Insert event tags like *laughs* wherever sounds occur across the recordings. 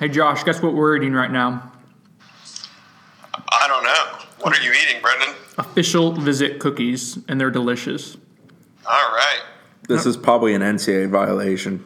Hey, Josh, guess what we're eating right now? I don't know. What are you eating, Brendan? Official visit cookies, and they're delicious. All right. This is probably an NCAA violation.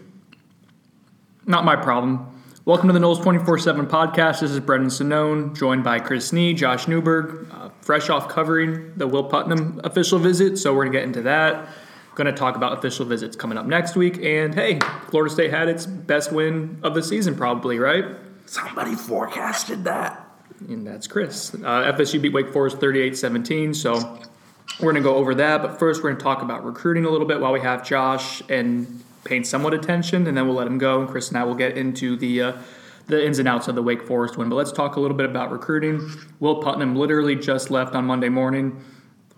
Not my problem. Welcome to the Noles 24 7 podcast. This is Brendan Sonnone, joined by Chris Nee, Josh Newberg, uh, fresh off covering the Will Putnam official visit. So we're going to get into that. Going to talk about official visits coming up next week. And hey, Florida State had its best win of the season, probably, right? Somebody forecasted that. And that's Chris. Uh, FSU beat Wake Forest 38 17. So we're going to go over that. But first, we're going to talk about recruiting a little bit while we have Josh and paying somewhat attention. And then we'll let him go. And Chris and I will get into the. Uh, the ins and outs of the Wake Forest win, but let's talk a little bit about recruiting. Will Putnam literally just left on Monday morning,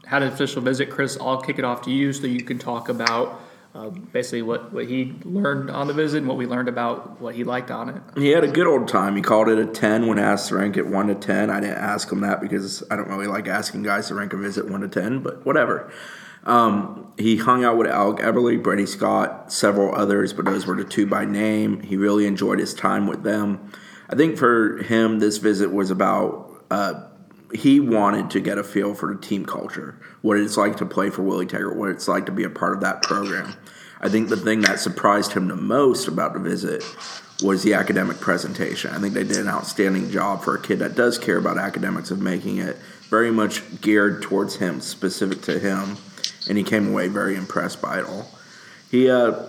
had an official visit. Chris, I'll kick it off to you so you can talk about uh, basically what, what he learned on the visit and what we learned about what he liked on it. He had a good old time. He called it a 10 when asked to rank it 1 to 10. I didn't ask him that because I don't really like asking guys to rank a visit 1 to 10, but whatever. Um, he hung out with Alec Eberle, Brady Scott, several others, but those were the two by name. He really enjoyed his time with them. I think for him, this visit was about uh, he wanted to get a feel for the team culture, what it's like to play for Willie Taggart, what it's like to be a part of that program. I think the thing that surprised him the most about the visit was the academic presentation. I think they did an outstanding job for a kid that does care about academics of making it very much geared towards him, specific to him and he came away very impressed by it all. He uh,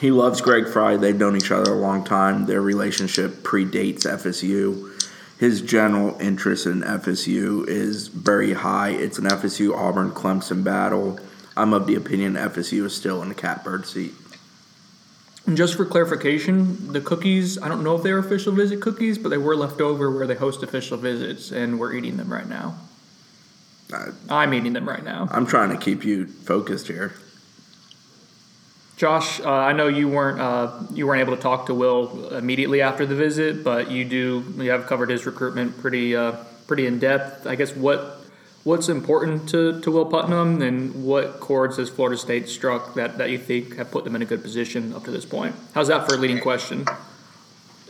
he loves Greg Frey. They've known each other a long time. Their relationship predates FSU. His general interest in FSU is very high. It's an FSU Auburn Clemson battle. I'm of the opinion FSU is still in the catbird seat. And just for clarification, the cookies, I don't know if they're official visit cookies, but they were left over where they host official visits, and we're eating them right now. I, am eating them right now. I'm trying to keep you focused here. Josh, uh, I know you weren't uh, you weren't able to talk to Will immediately after the visit, but you do you have covered his recruitment pretty uh, pretty in depth. I guess what what's important to, to Will Putnam and what chords has Florida State struck that, that you think have put them in a good position up to this point? How's that for a leading question?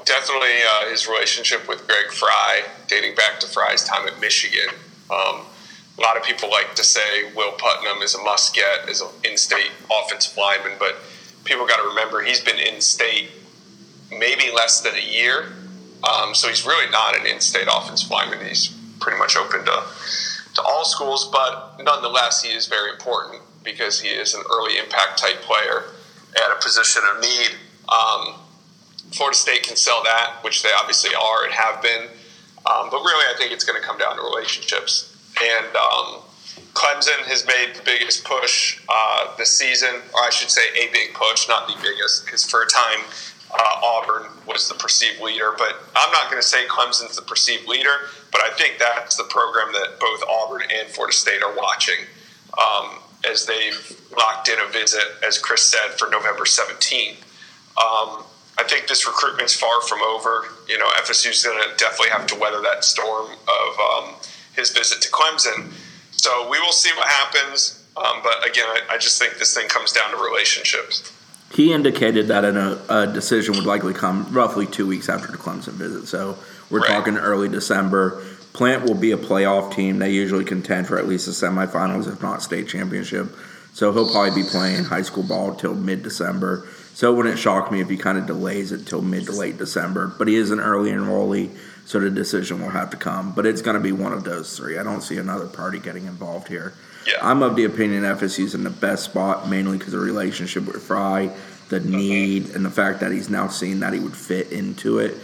Definitely uh, his relationship with Greg Frey, dating back to Frey's time at Michigan. Um, a lot of people like to say Will Putnam is a must get as an in state offensive lineman, but people got to remember he's been in state maybe less than a year. Um, so he's really not an in state offensive lineman. He's pretty much open to, to all schools, but nonetheless, he is very important because he is an early impact type player at a position of need. Um, Florida State can sell that, which they obviously are and have been. Um, but really, I think it's going to come down to relationships and um, Clemson has made the biggest push uh, this season, or I should say, a big push, not the biggest, because for a time uh, Auburn was the perceived leader. But I'm not going to say Clemson's the perceived leader, but I think that's the program that both Auburn and Florida State are watching um, as they've locked in a visit, as Chris said, for November 17th. Um, I think this recruitment's far from over. You know, FSU's going to definitely have to weather that storm of um, his visit to Clemson. So we will see what happens. Um, but again, I, I, just think this thing comes down to relationships. He indicated that a, a, decision would likely come roughly two weeks after the Clemson visit. So we're right. talking early December. Plant will be a playoff team. They usually contend for at least the semifinals, if not state championship. So he'll probably be playing high school ball till mid December. So it wouldn't shock me if he kind of delays it till mid to late December. But he is an early enrollee so the decision will have to come. But it's going to be one of those three. I don't see another party getting involved here. Yeah. I'm of the opinion FSU's in the best spot, mainly because of the relationship with Frey, the mm-hmm. need, and the fact that he's now seen that he would fit into it.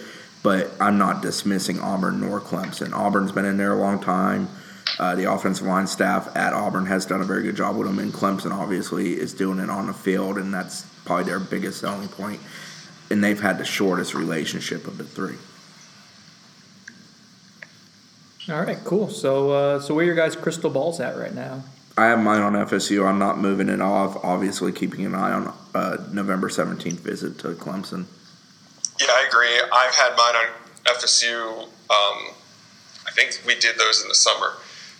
But I'm not dismissing Auburn nor Clemson. Auburn's been in there a long time. Uh, the offensive line staff at Auburn has done a very good job with them, and Clemson obviously is doing it on the field, and that's probably their biggest selling point. And they've had the shortest relationship of the three. All right, cool. So, uh, so where your guys' crystal balls at right now? I have mine on FSU. I'm not moving it off. Obviously, keeping an eye on uh, November 17th visit to Clemson. Yeah, I agree. I've had mine on FSU. Um, I think we did those in the summer.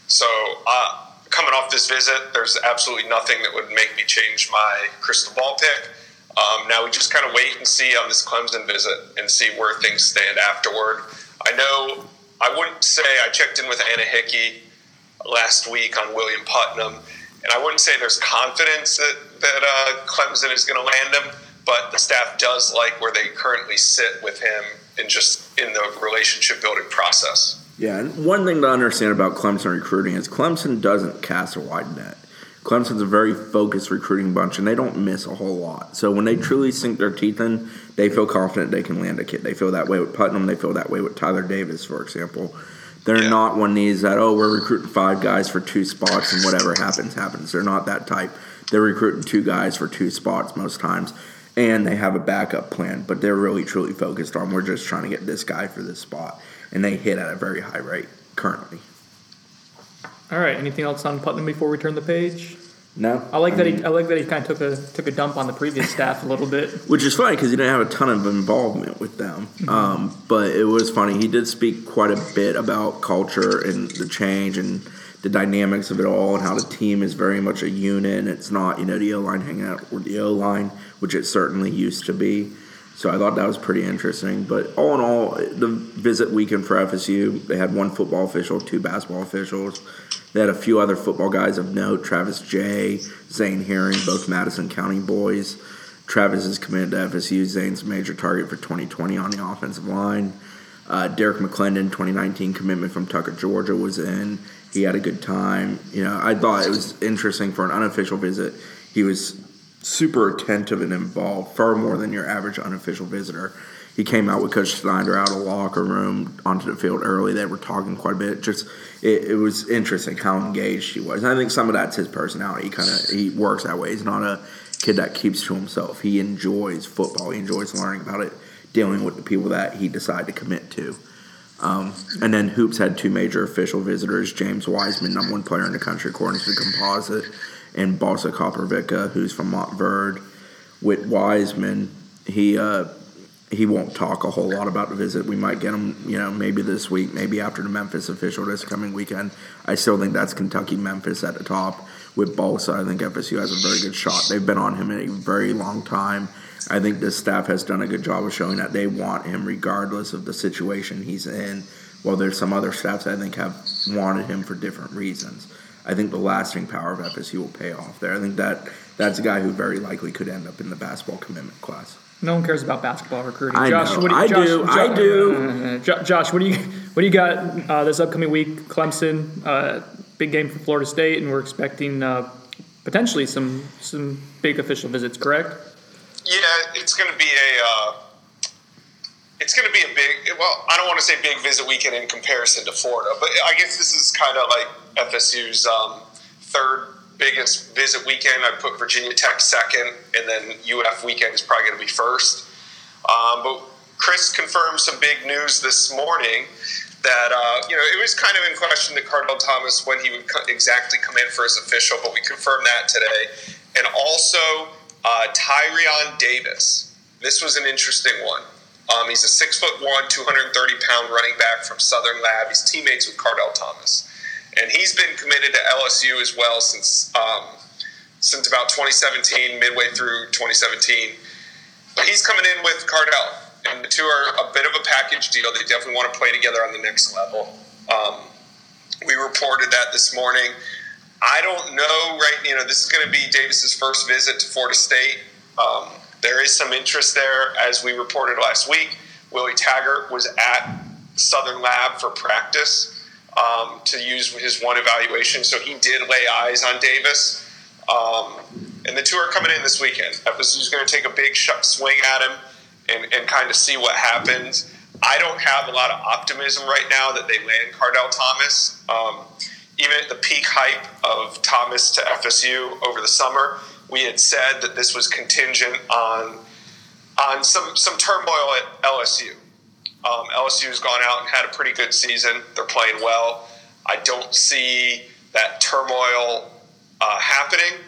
So, uh, coming off this visit, there's absolutely nothing that would make me change my crystal ball pick. Um, now we just kind of wait and see on this Clemson visit and see where things stand afterward. I know I wouldn't say I checked in with Anna Hickey last week on William Putnam, and I wouldn't say there's confidence that that uh, Clemson is going to land him, but the staff does like where they currently sit with him and just in the relationship building process. Yeah, and one thing to understand about Clemson recruiting is Clemson doesn't cast a wide net. Clemson's a very focused recruiting bunch, and they don't miss a whole lot. So when they truly sink their teeth in, they feel confident they can land a kid. They feel that way with Putnam. They feel that way with Tyler Davis, for example. They're Yeah. not one of these that oh we're recruiting five guys for two spots and whatever happens happens. They're not that type. They're recruiting two guys for two spots most times, and they have a backup plan. But they're really truly focused on we're just trying to get this guy for this spot, and they hit at a very high rate currently. All right. Anything else on Putnam before we turn the page? No, I like that mean- he. I like that he kind of took a took a dump on the previous staff a little bit. *laughs* Which is funny because he didn't have a ton of involvement with them. Um, but it was funny. He did speak quite a bit about culture and the change and the dynamics of it all and how the team is very much a unit. And it's not, you know, the O line hanging out with the O line, which it certainly used to be. So I thought that was pretty interesting. But all in all, the visit weekend for FSU, they had one football official, two basketball officials. They had a few other football guys of note Travis Jay, Zane Herring, both Madison County boys. Travis is committed to FSU. Zane's a major target for 2020 on the offensive line. Uh, Derek McLendon, 2019 commitment from Tucker, Georgia, was in. He had a good time. You know, I thought it was interesting for an unofficial visit. He was super attentive and involved, far more than your average unofficial visitor. He came out with Coach Snyder out of the locker room onto the field early. They were talking quite a bit. Just it, it was interesting how engaged he was. And I think some of that's his personality. He kind of he works that way. He's not a kid that keeps to himself. He enjoys football. He enjoys learning about it, dealing with the people that he decided to commit to. Um, and then Hoops had two major official visitors: James Wiseman, number one player in the country according to the composite, and Balsa Koprivica, who's from Montverde. With Wiseman, he uh, he won't talk a whole lot about the visit. We might get him, you know, maybe this week, maybe after the Memphis official this coming weekend. I still think that's Kentucky Memphis at the top. With Balsa, I think FSU has a very good shot. They've been on him in a very long time. I think the staff has done a good job of showing that they want him regardless of the situation he's in. While there's some other staffs I think have wanted him for different reasons. I think the lasting power of FSU will pay off there. I think that that's a guy who very likely could end up in the basketball commitment class. No one cares about basketball recruiting. I Josh, know. what do you, I Josh, do. Jo- I do. *laughs* uh, Josh, what do you what do you got uh, this upcoming week? Clemson, uh, big game for Florida State, and we're expecting uh, potentially some some big official visits. Correct? Yeah, it's going to be a. It's going to be a big. Well, I don't want to say big visit weekend in comparison to Florida, but I guess this is kind of like FSU's um, third biggest visit weekend. I'd put Virginia Tech second, and then UF weekend is probably going to be first. Um, but Chris confirmed some big news this morning that uh, you know it was kind of in question to Kardell Thomas when he would co- exactly come in for his official, but we confirmed that today, and also uh, Tyrion Davis. This was an interesting one. Um, he's a six foot one, 230 pound running back from Southern Lab. He's teammates with Kardell Thomas, and he's been committed to LSU as well since um, since about 2017, midway through 2017. But he's coming in with Kardell, and the two are a bit of a package deal. They definitely want to play together on the next level. Um, we reported that this morning. I don't know, right? You know, this is going to be Davis's first visit to Florida State. Um, there is some interest there, as we reported last week. Willie Taggart was at Southern Lab for practice um, to use his one evaluation, so he did lay eyes on Davis. Um, and the two are coming in this weekend. FSU's going to take a big swing at him and, and kind of see what happens. I don't have a lot of optimism right now that they land Kardell Thomas. Um, even at the peak hype of Thomas to FSU over the summer, we had said that this was contingent on on some some turmoil at LSU. Um, LSU has gone out and had a pretty good season. They're playing well. I don't see that turmoil uh, happening.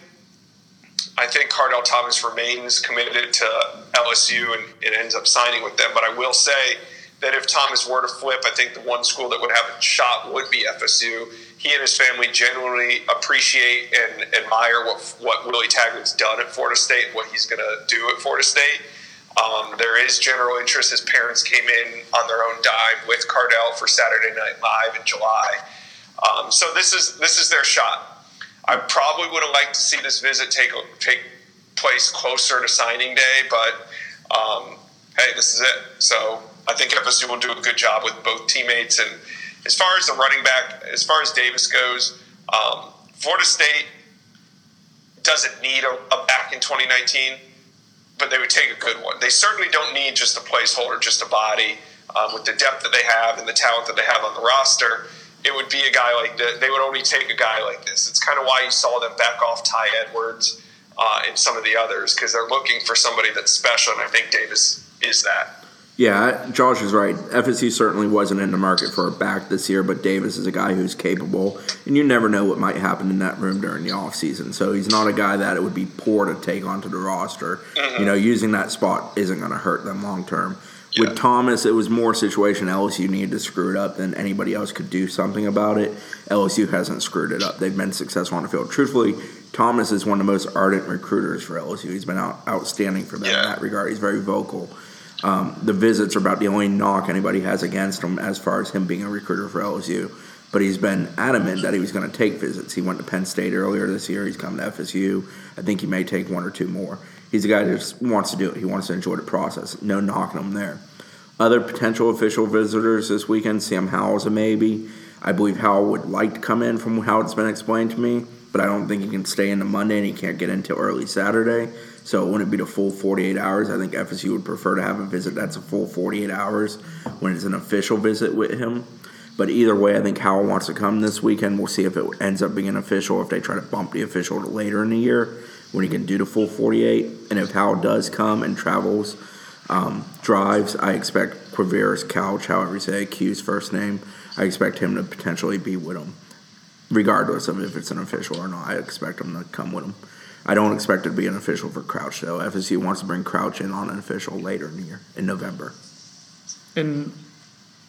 I think Kardell Thomas remains committed to LSU and, and ends up signing with them. But I will say that if Thomas were to flip, I think the one school that would have a shot would be FSU. He and his family genuinely appreciate and admire what what Willie Taggart's done at Florida State, and what he's going to do at Florida State. Um, there is general interest. His parents came in on their own dime with Kardell for Saturday Night Live in July. Um, so this is this is their shot. I probably would have liked to see this visit take take place closer to signing day, but um, hey, this is it. So I think FSU will do a good job with both teammates. And as far as the running back, as far as Davis goes, um, Florida State doesn't need a, a back in 2019, but they would take a good one. They certainly don't need just a placeholder, just a body. Um, with the depth that they have and the talent that they have on the roster, it would be a guy like that. They would only take a guy like this. It's kind of why you saw them back off Ty Edwards uh, and some of the others because they're looking for somebody that's special, and I think Davis is that. Yeah, Josh is right. FSU certainly wasn't in the market for a back this year, but Davis is a guy who's capable, and you never know what might happen in that room during the offseason. So he's not a guy that it would be poor to take onto the roster. Mm-hmm. You know, using that spot isn't going to hurt them long term. Yeah. With Thomas, it was more situation LSU needed to screw it up than anybody else could do something about it. LSU hasn't screwed it up. They've been successful on the field. Truthfully, Thomas is one of the most ardent recruiters for LSU. He's been out, outstanding for them yeah. in that regard. He's very vocal. Um, the visits are about the only knock anybody has against him as far as him being a recruiter for LSU. But he's been adamant that he was going to take visits. He went to Penn State earlier this year. He's come to FSU. I think he may take one or two more. He's a guy that just wants to do it. He wants to enjoy the process. No knocking him there. Other potential official visitors this weekend, Sam Howell's a maybe. I believe Howell would like to come in from how it's been explained to me, but I don't think he can stay into Monday and he can't get in until early Saturday. So it wouldn't be the full 48 hours. I think FSU would prefer to have a visit that's a full 48 hours when it's an official visit with him. But either way, I think Howell wants to come this weekend. We'll see if it ends up being an official, if they try to bump the official to later in the year when he can do the full 48. And if Howell does come and travels, um, drives, I expect Quavaris Crouch, however you say Q's first name, I expect him to potentially be with him. Regardless of if it's an official or not, I expect him to come with him. I don't expect it to be an official for Crouch though. FSU wants to bring Crouch in on an official later in the year in November. And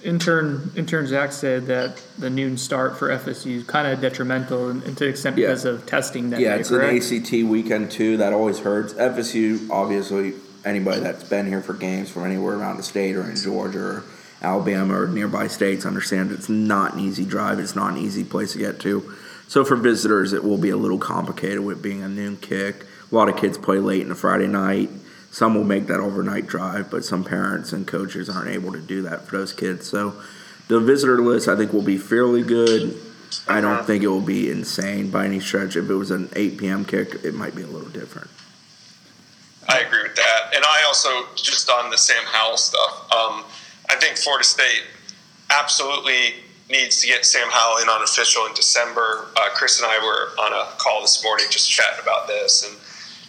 intern intern Zach said that the noon start for FSU is kind of detrimental, and, to the extent yeah. because of testing. That yeah, day, it's correct? an ACT weekend too. That always hurts. FSU obviously anybody that's been here for games from anywhere around the state or in Georgia or Alabama or nearby states understand it's not an easy drive. It's not an easy place to get to. So for visitors, it will be a little complicated with being a noon kick. A lot of kids play late in the Friday night. Some will make that overnight drive, but some parents and coaches aren't able to do that for those kids. So the visitor list, I think, will be fairly good. I don't think it will be insane by any stretch. If it was an 8 p.m. kick, it might be a little different. I agree with that. And I also, just on the Sam Howell stuff, um, I think Florida State absolutely needs to get Sam Howell in on official in December. Uh, Chris and I were on a call this morning just chatting about this and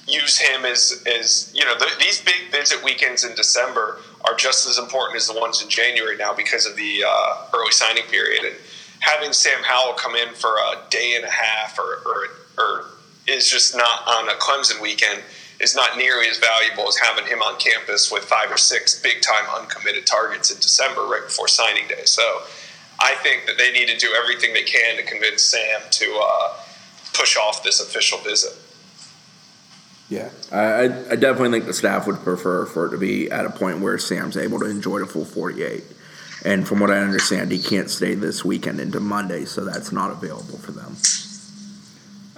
use him as, as you know, the, these big visit weekends in December are just as important as the ones in January now because of the uh, early signing period. And having Sam Howell come in for a day and a half or, or, or is just not on a Clemson weekend – is not nearly as valuable as having him on campus with five or six big time uncommitted targets in December right before signing day. So I think that they need to do everything they can to convince Sam to uh, push off this official visit. Yeah, I, I definitely think the staff would prefer for it to be at a point where Sam's able to enjoy the full 48. And from what I understand, he can't stay this weekend into Monday, so that's not available for them.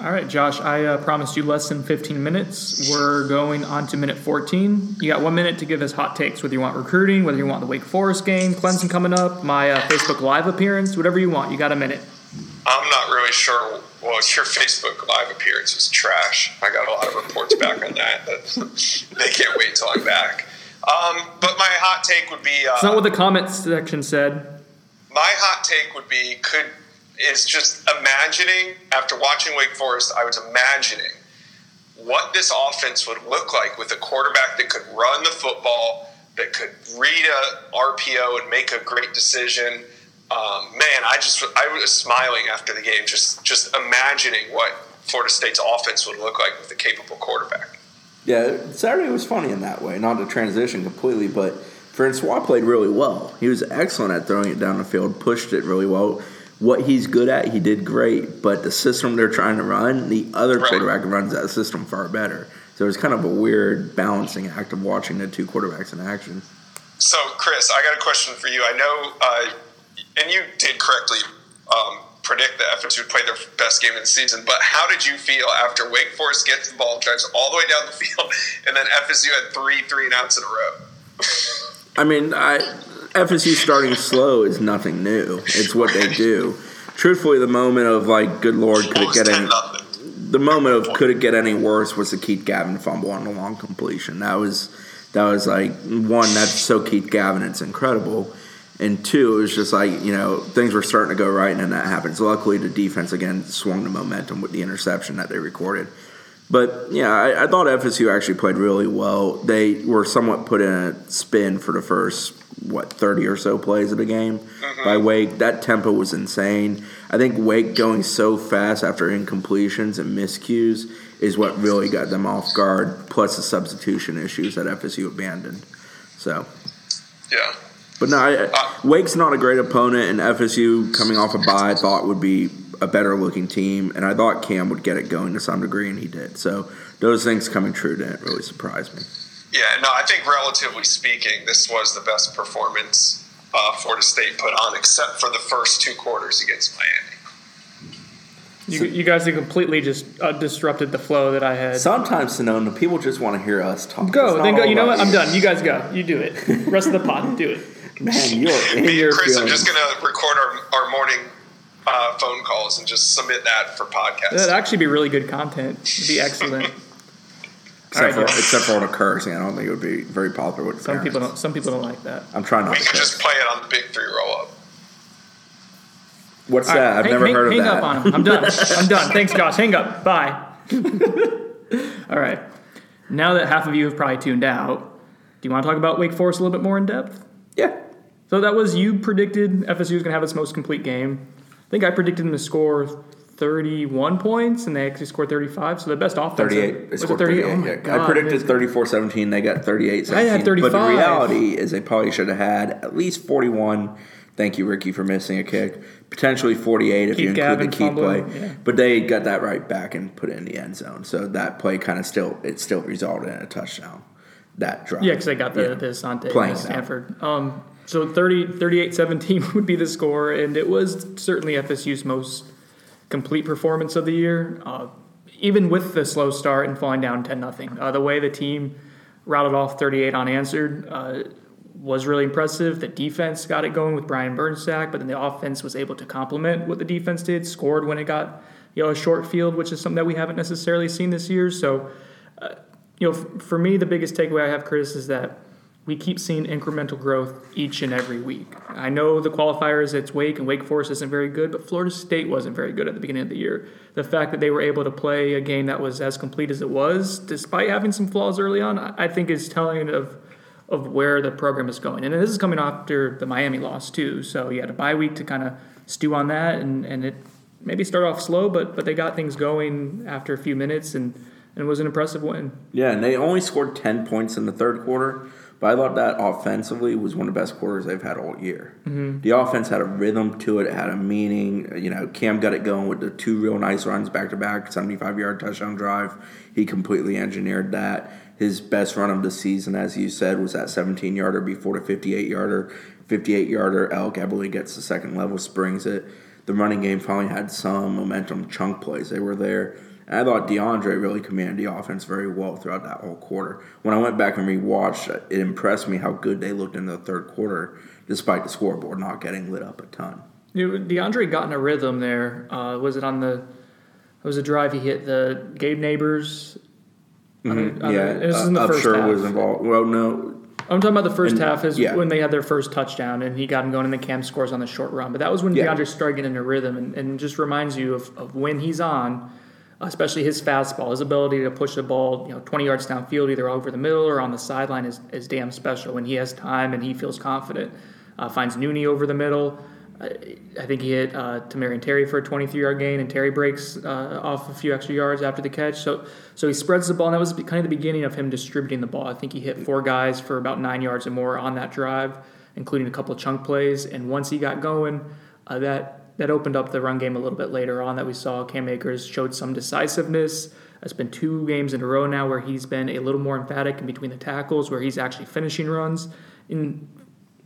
All right, Josh, I uh, promised you less than 15 minutes. We're going on to minute 14. You got one minute to give us hot takes, whether you want recruiting, whether you want the Wake Forest game, Clemson coming up, my uh, Facebook Live appearance, whatever you want. You got a minute. I'm not really sure. Well, your Facebook Live appearance was trash. I got a lot of reports back on that. But *laughs* they can't wait until I'm back. Um, but my hot take would be. Uh, it's not what the comments section said. My hot take would be could is just imagining after watching Wake Forest, I was imagining what this offense would look like with a quarterback that could run the football, that could read a RPO and make a great decision. Um, man, I just I was smiling after the game, just just imagining what Florida State's offense would look like with a capable quarterback. Yeah, Saturday was funny in that way. Not to transition completely, but Francois played really well. He was excellent at throwing it down the field, pushed it really well. What he's good at, he did great. But the system they're trying to run, the other Right. quarterback runs that system far better. So it's kind of a weird balancing act of watching the two quarterbacks in action. So, Chris, I got a question for you. I know, uh, and you did correctly um, predict that FSU would play their best game of the season, but how did you feel after Wake Forest gets the ball, drives all the way down the *laughs* field, and then FSU had three three and outs in a row? I mean, I, FSU starting slow is nothing new. It's what they do. Truthfully, the moment of like, good lord, could it get any? The moment of could it get any worse was the Keith Gavin fumble on the long completion. That was that was like one that's so Keith Gavin, it's incredible. And two, it was just like you know things were starting to go right, and then that happens. Luckily, the defense again swung the momentum with the interception that they recorded. But yeah, I, I thought FSU actually played really well. They were somewhat put in a spin for the first what thirty or so plays of the game uh-huh. by Wake. That tempo was insane. I think Wake going so fast after incompletions and miscues is what really got them off guard. Plus the substitution issues that FSU abandoned. So, Yeah. but no, I, uh, Wake's not a great opponent, and FSU coming off a bye I thought would be a better looking team, and I thought Cam would get it going to some degree, and he did. So those things coming true didn't really surprise me. Yeah, no, I think relatively speaking, this was the best performance uh, Florida State put on, except for the first two quarters against Miami. You, you guys have completely just uh, disrupted the flow that I had. Sometimes, Sonnone, people just want to hear us talk. Go, then go. You know about what? I'm done. You guys go. You do it. Rest of the pod, do it. *laughs* Man, you're in Me your and Chris are feelings. just going to record our, our morning uh, phone calls and just submit that for podcast. That'd actually be really good content. It'd be excellent. *laughs* except, All for, right, except for all the cursing. I don't think it would be very popular with Some parents. people don't. Some people don't like that. I'm trying not we to can curse. just play it on the big three roll up. What's All that? right, I've hang- never hang- heard of hang that. Hang up on him. I'm done. I'm done. *laughs* Thanks, Josh. Hang up. Bye. *laughs* All right. Now that half of you have probably tuned out, do you want to talk about Wake Forest a little bit more in depth? Yeah. So that was you predicted FSU was going to have its most complete game. I think I predicted them to score 31 points, and they actually scored 35. So the best offense. 38. They Was it scored 38? 38. Oh yeah. God, I predicted man. 34 17. They got 38 17. I had 35. But the reality is they probably should have had at least 41. Thank you, Ricky, for missing a kick. Potentially 48 if Keith you include the key play. yeah. But they got that right back and put it in the end zone. So that play kind of still, it still resulted in a touchdown. That drive. Yeah, because they got the, Yeah. the Asante Playing. Stanford. Um, so 30, 38-17 *laughs* would be the score, and it was certainly FSU's most complete performance of the year. Uh, even with the slow start and falling down 10 nothing, uh, the way the team routed off 38 unanswered uh, was really impressive. The defense got it going with Brian Burns sack, but then the offense was able to complement what the defense did, scored when it got you know a short field, which is something that we haven't necessarily seen this year. So you know, f- for me, the biggest takeaway I have, Chris, is that we keep seeing incremental growth each and every week. I know the qualifiers, it's Wake and Wake Forest isn't very good, but Florida State wasn't very good at the beginning of the year. The fact that they were able to play a game that was as complete as it was, despite having some flaws early on, I think is telling of of where the program is going. And this is coming after the Miami loss too. So you had a bye week to kind of stew on that, and, and it maybe start off slow, but but they got things going after a few minutes, and, and it was an impressive win. Yeah, and they only scored 10 points in the third quarter, but I thought that offensively was one of the best quarters they've had all year. Mm-hmm. The offense had a rhythm to it, it had a meaning. You know, Cam got it going with the two real nice runs back to back, 75 yard touchdown drive. He completely engineered that. His best run of the season, as you said, was that 17 yarder before the 58 yarder. 58 yarder, Alec Eberle gets the second level, springs it. The running game finally had some momentum, chunk plays. They were there. And I thought DeAndre really commanded the offense very well throughout that whole quarter. When I went back and rewatched, it impressed me how good they looked in the third quarter, despite the scoreboard not getting lit up a ton. DeAndre got in a rhythm there. Uh, was it on the? It was a drive he hit the Gabe Nabers. I mean, I yeah, mean, this is in the uh, first half. was involved. Well, no, I'm talking about the first And- half is yeah. when they had their first touchdown and he got him going and the Cam scores on the short run. But that was when Yeah. DeAndre started getting in a rhythm and, and just reminds you of, of when he's on, especially his fastball, his ability to push the ball, you know, 20 yards downfield, either over the middle or on the sideline is, is damn special when he has time and he feels confident. Uh, finds Nooney over the middle. I, I think he hit uh, Tamorrion Terry for a 23 yard gain, and Terry breaks uh, off a few extra yards after the catch. So, so he spreads the ball, and that was kind of the beginning of him distributing the ball. I think he hit four guys for about nine yards or more on that drive, including a couple of chunk plays. And once he got going, uh, that that opened up the run game a little bit later on. That we saw Cam Akers showed some decisiveness. It's been two games in a row now where he's been a little more emphatic in between the tackles, where he's actually finishing runs. In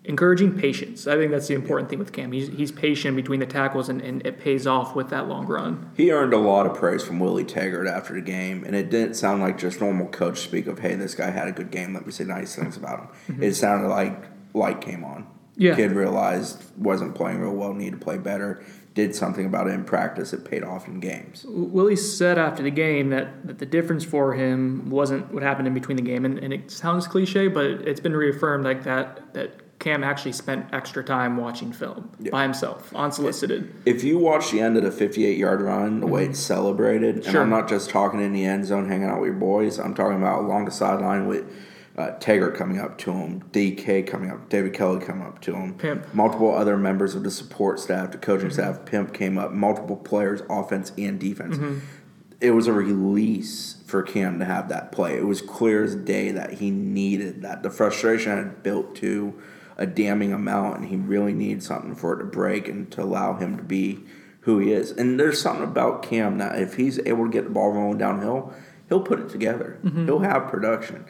encouraging patience. I think that's the important thing with Cam. He's, he's patient between the tackles, and, and it pays off with that long run. He earned a lot of praise from Willie Taggart after the game, and it didn't sound like just normal coach speak of, "Hey, this guy had a good game. Let me say nice things about him." Mm-hmm. It sounded like light came on. Yeah, kid realized wasn't playing real well, needed to play better. Did something about it in practice. It paid off in games. Willie said after the game that, that the difference for him wasn't what happened in between the game, and, and it sounds cliche, but it's been reaffirmed like that that Cam actually spent extra time watching film yeah. by himself, unsolicited. If you watch the end of the 58 yard run, the mm-hmm. way it's celebrated, and I'm not just talking in the end zone hanging out with your boys, I'm talking about along the sideline with uh, Taggart coming up to him, DK coming up, David Kelly coming up to him, Pimp. multiple other members of the support staff, the coaching mm-hmm. staff, Pimp came up, multiple players, offense and defense. Mm-hmm. It was a release for Cam to have that play. It was clear as day that he needed that. The frustration had built to a damning amount, and he really needed something for it to break and to allow him to be who he is. And there's something about Cam that if he's able to get the ball rolling downhill, he'll put it together. Mm-hmm. He'll have production.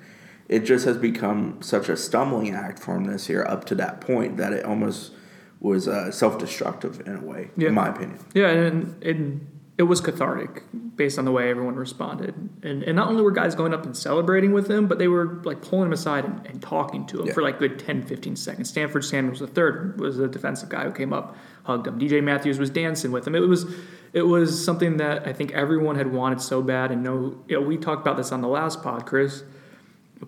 It just has become such a stumbling act for him this year up to that point that it almost was uh, self-destructive in a way, yeah. in my opinion. Yeah, and, and it was cathartic based on the way everyone responded. And, and not only were guys going up and celebrating with him, but they were like pulling him aside and, and talking to him yeah. for like good 10, 15 seconds. Stanford Samuels the third was the defensive guy who came up, hugged him. DJ Matthews was dancing with him. It was it was something that I think everyone had wanted so bad. And no, you know, we talked about this on the last pod, Chris.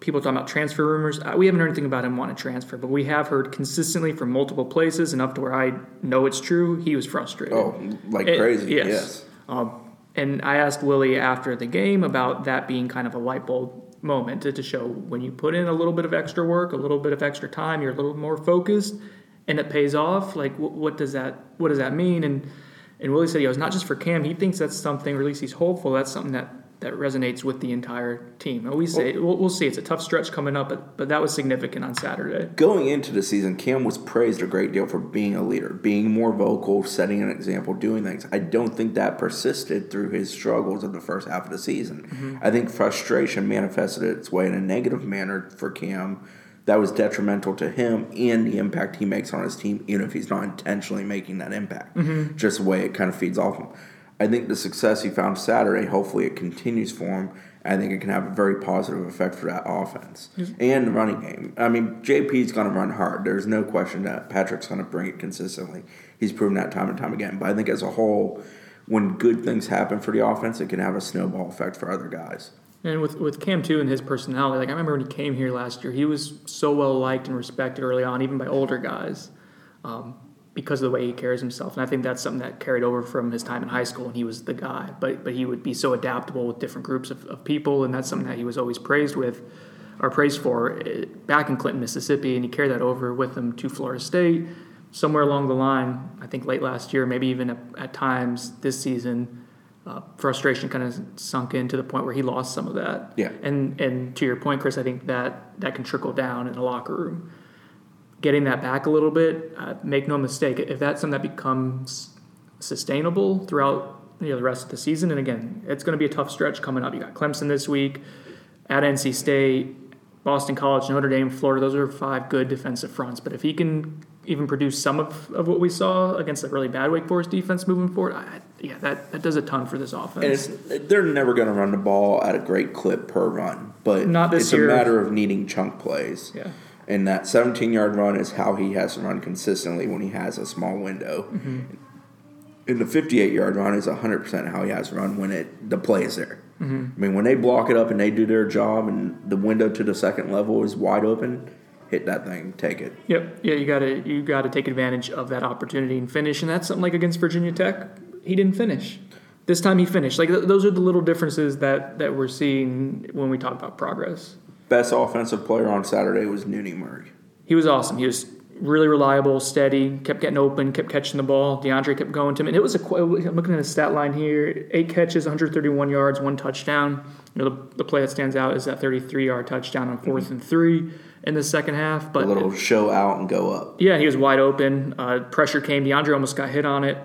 People talking about transfer rumors. Uh, we haven't heard anything about him wanting to transfer, but we have heard consistently from multiple places enough to where I know it's true. He was frustrated. Oh, like it, crazy. Yes. yes. Um, and I asked Willie after the game about that being kind of a light bulb moment to, to show when you put in a little bit of extra work, a little bit of extra time, you're a little more focused, and it pays off. Like, what, what does that what does that mean? And and Willie said, you know, it's not just for Cam. He thinks that's something, or at least he's hopeful that's something that that resonates with the entire team. We say we'll, we'll, see. It's a tough stretch coming up, but but that was significant on Saturday. Going into the season, Cam was praised a great deal for being a leader, being more vocal, setting an example, doing things. I don't think that persisted through his struggles of the first half of the season. Mm-hmm. I think frustration manifested its way in a negative manner for Cam. That was detrimental to him and the impact he makes on his team, even if he's not intentionally making that impact. Mm-hmm. Just the way it kind of feeds off him. I think the success he found Saturday, hopefully it continues for him. I think it can have a very positive effect for that offense and the running game. I mean, JP's going to run hard. There's no question that Patrick's going to bring it consistently. He's proven that time and time again. But I think as a whole, when good things happen for the offense, it can have a snowball effect for other guys. And with, with Cam too and his personality, like I remember when he came here last year, he was so well liked and respected early on, even by older guys. Um, because of the way he carries himself. And I think that's something that carried over from his time in high school, and he was the guy. But but he would be so adaptable with different groups of, of people, and that's something that he was always praised with, or praised for, eh, back in Clinton, Mississippi, and he carried that over with him to Florida State. Somewhere along the line, I think late last year, maybe even at, at times this season, uh, frustration kind of sunk in to the point where he lost some of that. Yeah. And and to your point, Chris, I think that that can trickle down in the locker room getting that back a little bit. Uh, make no mistake, if that's something that becomes sustainable throughout you know the rest of the season, and again, it's going to be a tough stretch coming up. You got Clemson this week, at NC State, Boston College, Notre Dame, Florida. Those are five good defensive fronts. But if he can even produce some of, of what we saw against a really bad Wake Forest defense moving forward, I, yeah, that, that does a ton for this offense. And they're never going to run the ball at a great clip per run, but Not this it's year. a matter of needing chunk plays. Yeah. And that 17 yard run is how he has to run consistently when he has a small window. Mm-hmm. And the 58 yard run is 100% how he has to run when it the play is there. Mm-hmm. I mean, when they block it up and they do their job and the window to the second level is wide open, hit that thing, take it. Yep. Yeah, you got to you got to take advantage of that opportunity and finish. And that's something like against Virginia Tech, he didn't finish. This time he finished. Like th- those are the little differences that that we're seeing when we talk about progress best offensive player on Saturday was Nooney Murray. He was awesome. He was really reliable, steady, kept getting open, kept catching the ball. DeAndre kept going to him, and it was a. I'm looking at his stat line here: eight catches, 131 yards, one touchdown. You know, the, the play that stands out is that 33 yard touchdown on 4th and three in the second half. But a little show out and go up. Yeah, he was wide open. Uh, pressure came. DeAndre almost got hit on it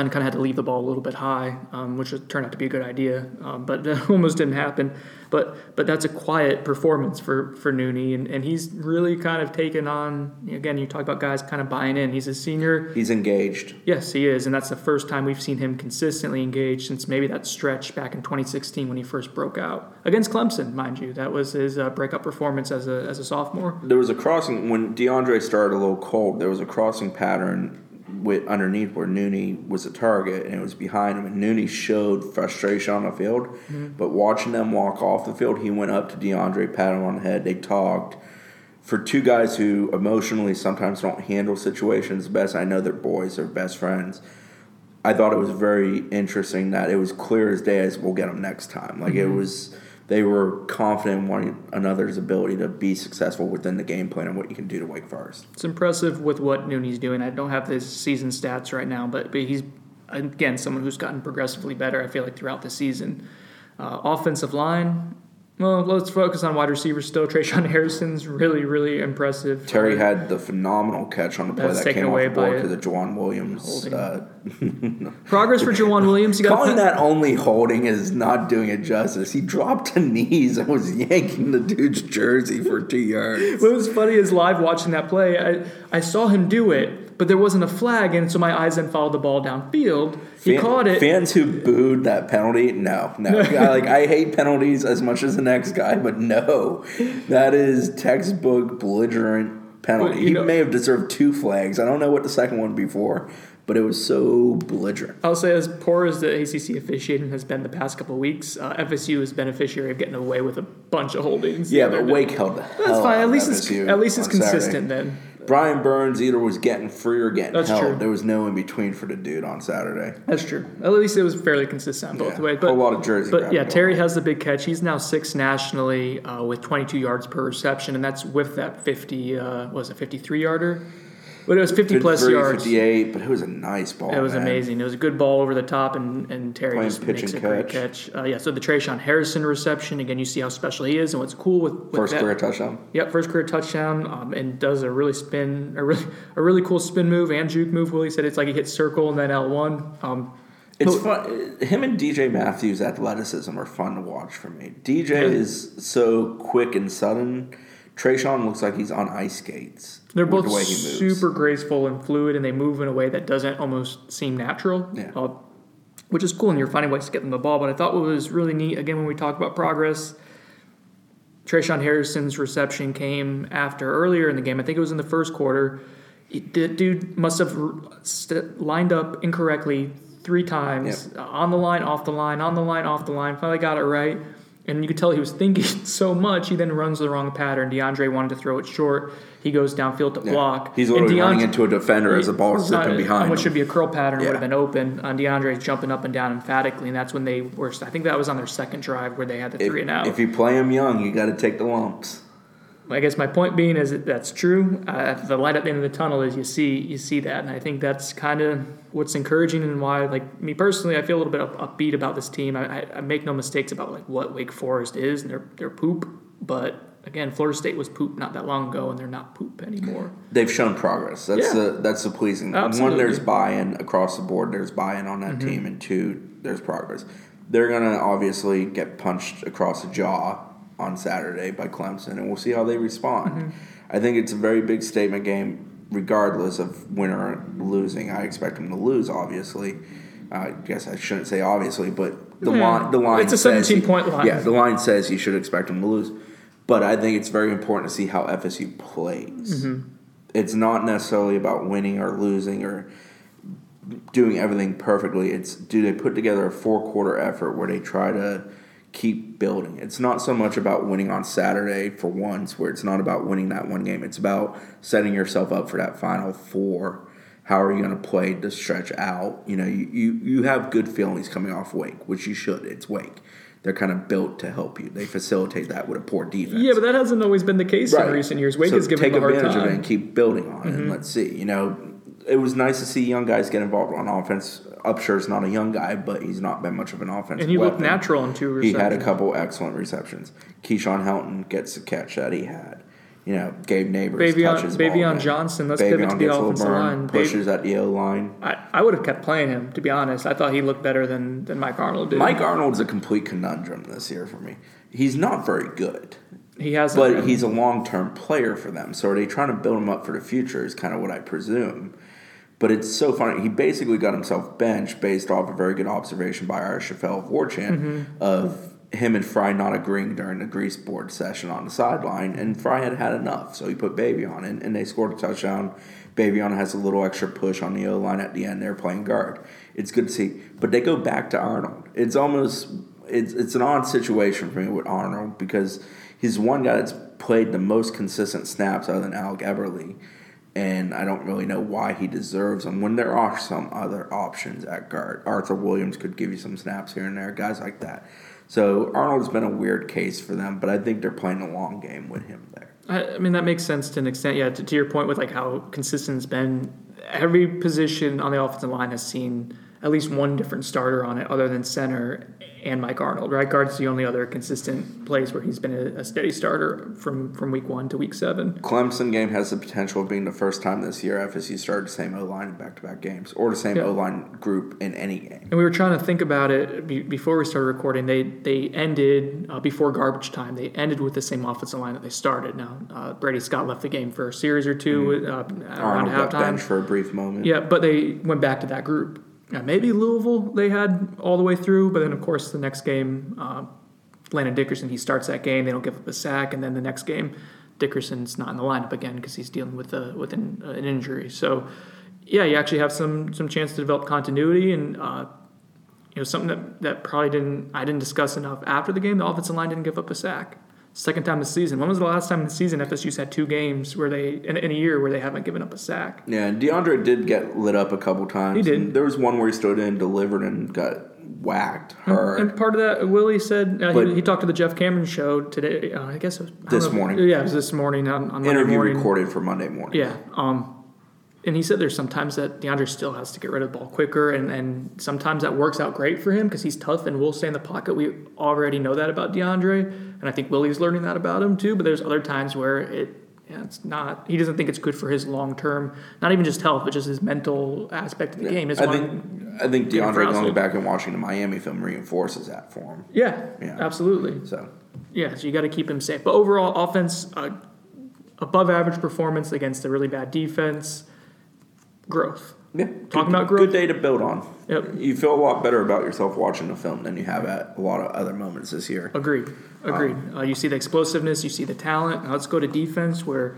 and kind of had to leave the ball a little bit high, um, which turned out to be a good idea, um, but *laughs* that almost didn't happen. But but that's a quiet performance for for Nooney, and, and he's really kind of taken on. Again, you talk about guys kind of buying in. He's a senior. He's engaged. Yes, he is, and that's the first time we've seen him consistently engaged since maybe that stretch back in 2016 when he first broke out against Clemson, mind you. That was his uh, breakup performance as a as a sophomore. There was a crossing when DeAndre started a little cold. There was a crossing pattern with underneath where Nooney was a target and it was behind him. And Nooney showed frustration on the field, mm-hmm. but watching them walk off the field, he went up to DeAndre, pat him on the head. They talked. For two guys who emotionally sometimes don't handle situations best, I know they're boys, they're best friends. I thought it was very interesting that it was clear as day as we'll get them next time. Like mm-hmm. it was they were confident in one another's ability to be successful within the game plan and what you can do to Wake Forest. It's impressive with what Nooney's doing. I don't have his season stats right now, but, but he's again someone who's gotten progressively better. I feel like throughout the season. Uh, offensive line, well, let's focus on wide receivers still. *laughs* Tre'Shaun Harrison's really, really impressive. Terry had the phenomenal catch on the play that came off the board to the Jauan Williams. Uh, *laughs* Progress for Jauan Williams. You Calling that only holding is not doing it justice. He dropped to knees and was yanking the dude's jersey for two yards. what was funny is live watching that play, I, I saw him do it but there wasn't a flag, and so my eyes then followed the ball downfield. He Fan, caught it. Fans who booed that penalty, no, no. *laughs* I, like I hate penalties as much as the next guy, but no, that is textbook belligerent penalty. Well, he know, may have deserved two flags. I don't know what the second one before, but it was so belligerent. I'll say, as poor as the ACC officiating has been the past couple weeks, uh, FSU is beneficiary of getting away with a bunch of holdings. Yeah, but Wake held the That's fine. At least it's at least it's consistent Saturday. then. Brian Burns either was getting free or getting That's held. True. There was no in between for the dude on Saturday. That's true. At least it was fairly consistent both yeah, ways. But a lot of jersey. But yeah, Terry has the big catch. He's now six nationally uh, with 22 yards per reception, and that's with that 50. Uh, was it 53 yarder? But it was 50 plus yards. 58, but it was a nice ball. It was man. amazing. It was a good ball over the top, and, and Terry Playing just makes a catch. great catch. Uh, yeah, so the Tre'Shaun Harrison reception, again, you see how special he is and what's cool with, with First that. career touchdown. Yep, first career touchdown, um, and does a really spin, a really, a really cool spin move and juke move. Willie said it's like he hits circle and then L1. Um, it's fun. Him and DJ Matthews' athleticism are fun to watch for me. DJ yeah. is so quick and sudden. Tre'Shaun looks like he's on ice skates. They're both the super graceful and fluid, and they move in a way that doesn't almost seem natural. Yeah. Uh, which is cool, and you're finding ways to get them the ball. But I thought what was really neat, again, when we talk about progress, Tre'Shaun Harrison's reception came after earlier in the game. I think it was in the first quarter. The dude must have lined up incorrectly three times yep. on the line, off the line, on the line, off the line. Finally got it right. And you could tell he was thinking *laughs* so much, he then runs the wrong pattern. DeAndre wanted to throw it short. He goes downfield to yeah. block. He's literally running into a defender as the ball is zipping behind. What should be a curl pattern yeah. would have been open. And DeAndre's jumping up and down emphatically, and that's when they were. I think that was on their second drive where they had the if, three and out. If you play him young, you got to take the lumps. I guess my point being is that that's true. Uh, the light at the end of the tunnel is you see you see that, and I think that's kind of what's encouraging and why, like me personally, I feel a little bit upbeat about this team. I, I, I make no mistakes about like what Wake Forest is and their their poop, but again, Florida State was poop not that long ago, and they're not poop anymore. They've shown progress. That's yeah. the that's the pleasing. Absolutely. One, there's buy-in across the board. There's buy-in on that mm-hmm. team, and two, there's progress. They're gonna obviously get punched across the jaw on Saturday by Clemson, and we'll see how they respond. Mm-hmm. I think it's a very big statement game, regardless of winner or losing. I expect them to lose, obviously. I guess I shouldn't say obviously, but the yeah. line the line it's a seventeen point line. Yeah, the line says you should expect them to lose, but I think it's very important to see how FSU plays. Mm-hmm. It's not necessarily about winning or losing or doing everything perfectly. It's do they put together a four quarter effort where they try to keep building. It's not so much about winning on Saturday for once, where it's not about winning that one game. It's about setting yourself up for that final four. How are you going to play to stretch out? You know, you, you, you have good feelings coming off Wake, which you should. It's Wake. they're kind of built to help you. They facilitate that with a poor defense. Yeah, but that hasn't always been the case in recent years. Wake so has given take him a hard advantage time. Mm-hmm. of it and keep building on it. And let's see. You know, it was nice to see young guys get involved on offense. Upsher's not a young guy, but he's not been much of an offense. and he looked natural in two receptions. He had a couple excellent receptions. Keyshawn Helton gets the catch that he had. You know, Gabe Nabers the ball Bavion in. Johnson, let's pivot to the a offensive burn, line. Pushes at the O line. I, I would have kept playing him, to be honest. I thought he looked better than, than Mike Arnold did. Mike Arnold's a complete conundrum this year for me. He's not very good, he has but he's a long term player for them. So are they trying to build him up for the future? Is kind of what I presume. But it's so funny. He basically got himself benched based off a very good observation by our Chappelle Vorchan Mm-hmm. of him and Frey not agreeing during the grease board session on the sideline, and Frey had had enough, so he put Baveon, and, and they scored a touchdown. Baveon has a little extra push on the O line at the end. They're playing guard. It's good to see, but they go back to Arnold. It's almost it's it's an odd situation for me with Arnold because he's one guy that's played the most consistent snaps other than Alec Eberle, and I don't really know why he deserves them when there are some other options at guard. Arthur Williams could give you some snaps here and there, guys like that. So Arnold's been a weird case for them, but I think they're playing a long game with him there. I, I mean, that makes sense to an extent. Yeah, to, to your point with like how consistent it's been, every position on the offensive line has seen at least one different starter on it, other than center and Mike Arnold. Right, guard's the only other consistent place where he's been a, a steady starter from from week one to week seven. Clemson game has the potential of being the first time this year FSU started the same O line in back to back games or the same Yeah. O line group in any game. And we were trying to think about it be, before we started recording. They they ended uh, before garbage time. They ended with the same offensive line that they started. Now uh, Brady Scott left the game for a series or 2 uh, around. Arnold halftime. benched for a brief moment. Yeah, but they went back to that group. Now, maybe Louisville they had all the way through, but then of course the next game, uh, Landon Dickerson he starts that game. They don't give up a sack, and then the next game, Dickerson's not in the lineup again because he's dealing with a with an, uh, an injury. So, yeah, you actually have some some chance to develop continuity and. Uh, you know something that, that probably didn't I didn't discuss enough after the game. The offensive line didn't give up a sack. Second time this season. When was the last time in the season FSU's had two games where they in, in a year where they haven't given up a sack? Yeah, and Deondre did get lit up a couple times. He did. There was one where he stood in, delivered, and got whacked, And- And part of that, Willie said uh, he, he talked to the Jeff Cameron show today. Uh, I guess it was, I This know morning. Yeah, it was this morning on, on Interview morning. recorded for Monday morning. Yeah. Um, and he said there's sometimes that Deondre still has to get rid of the ball quicker, and, and sometimes that works out great for him because he's tough and will stay in the pocket. We already know that about Deondre, and I think Willie's learning that about him too. But there's other times where it, yeah, it's not. He doesn't think it's good for his long term, not even just health, but just his mental aspect of the game. Is I think I think Deondre going back and watching the Miami film reinforces that for him. yeah, Yeah. absolutely. So Yeah, so you got to keep him safe. But overall, offense, uh, above average performance against a really bad defense. Growth. Yeah, Talking good, about growth? good day to build on. Yep. You feel a lot better about yourself watching the film than you have at a lot of other moments this year. Agreed. Agreed. uh, you see the explosiveness, you see the talent. Now let's go to defense, where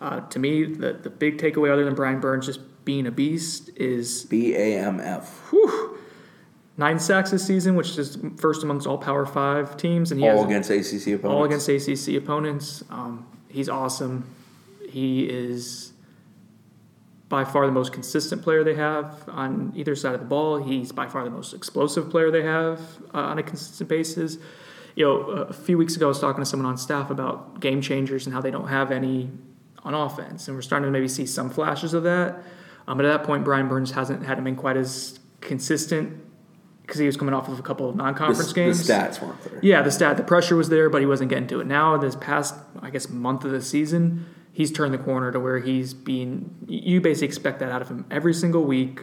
uh, to me, the, the big takeaway, other than Brian Burns just being a beast, is B A M F. nine sacks this season, which is first amongst all Power Five teams. And he All against ACC opponents. all against ACC opponents. Um, he's awesome. He is by far the most consistent player they have on either side of the ball. He's by far the most explosive player they have uh, on a consistent basis. You know, a few weeks ago, I was talking to someone on staff about game changers and how they don't have any on offense, and we're starting to maybe see some flashes of that. Um, but at that point, Brian Burns hasn't had him been quite as consistent because he was coming off of a couple of non-conference the games. The stats weren't there. Yeah, the stat, the pressure was there, but he wasn't getting to it. Now, this past, I guess, month of the season, he's turned the corner to where he's being. You basically expect that out of him every single week,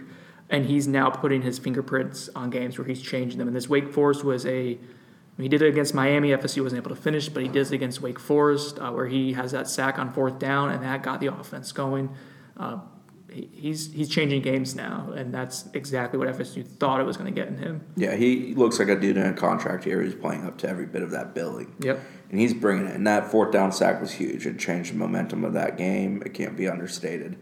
and he's now putting his fingerprints on games where he's changing them. And this Wake Forest was a. He did it against Miami. FSU wasn't able to finish, but he did it against Wake Forest, uh, where he has that sack on fourth down, and that got the offense going. Uh, he's he's changing games now, and that's exactly what FSU thought it was going to get in him. Yeah, he looks like a dude in a contract here who's playing up to every bit of that billing. Yep. And he's bringing it. And that fourth down sack was huge. It changed the momentum of that game. It can't be understated.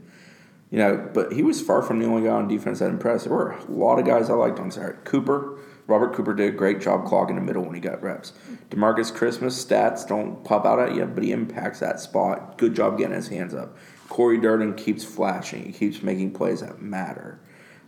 You know, but he was far from the only guy on defense that impressed. There were a lot of guys I liked on Saturday. Cooper, Robert Cooper did a great job clogging the middle when he got reps. Demarcus Christmas stats don't pop out at you, but he impacts that spot. Good job getting his hands up. Cory Durden keeps flashing. He keeps making plays that matter.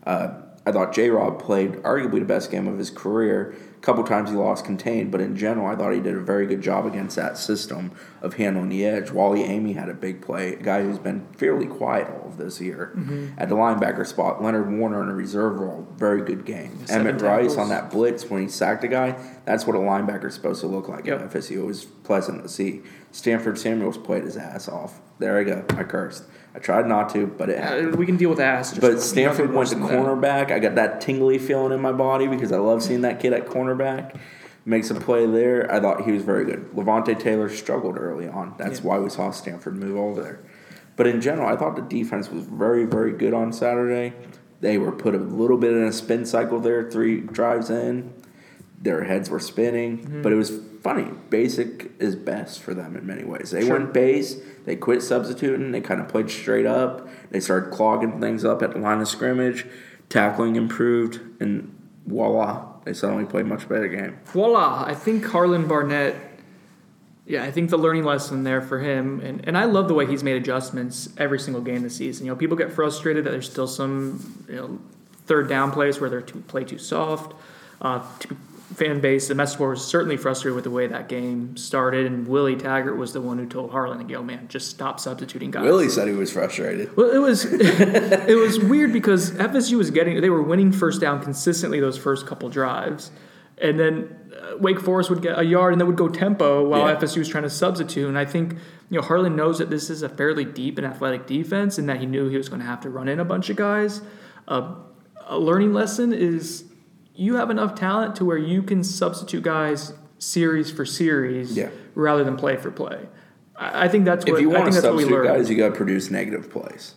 Uh, I thought J Rob played arguably the best game of his career. A couple times he lost contained, but in general, I thought he did a very good job against that system of handling the edge. Wally Aime had a big play, a guy who's been fairly quiet all of this year. Mm-hmm. At the linebacker spot, Leonard Warner in a reserve role, very good game. Seven Emmett Rice on that blitz when he sacked a guy, that's what a linebacker's supposed to look like Yep. at FSU. It was pleasant to see. Stanford Samuels played his ass off. There I go. I cursed. I tried not to, but it happened. Uh, we can deal with ass. But Stanford went to than that. cornerback. I got that tingly feeling in my body because I love seeing that kid at cornerback. Makes a play there. I thought he was very good. Levonta Taylor struggled early on. That's Yeah. why we saw Stanford move over there. But in general, I thought the defense was very, very good on Saturday. They were put a little bit in a spin cycle there, three drives in. Their heads were spinning, Mm-hmm. but it was funny. Basic is best for them in many ways. They Sure. went base, they quit substituting, they kind of played straight up. They started clogging things up at the line of scrimmage. Tackling improved, and voila, they suddenly played a much better game. Voila! I think Harlon Barnett. Yeah, I think the learning lesson there for him, and, and I love the way he's made adjustments every single game this season. You know, people get frustrated that there's still some you know third down plays where they're too, play too soft. Uh, to fan base, the board was certainly frustrated with the way that game started, and Willie Taggart was the one who told Harlon, "Yo, man, just stop substituting guys." Willie said he was frustrated. Well, it was *laughs* it was weird because FSU was getting they were winning first down consistently those first couple drives, and then uh, Wake Forest would get a yard and they would go tempo while Yeah. FSU was trying to substitute. And I think you know Harlon knows that this is a fairly deep and athletic defense, and that he knew he was going to have to run in a bunch of guys. Uh, a learning lesson is you have enough talent to where you can substitute guys series for series Yeah. rather than play for play. I I think that's what If you want to substitute guys, you got to produce negative plays.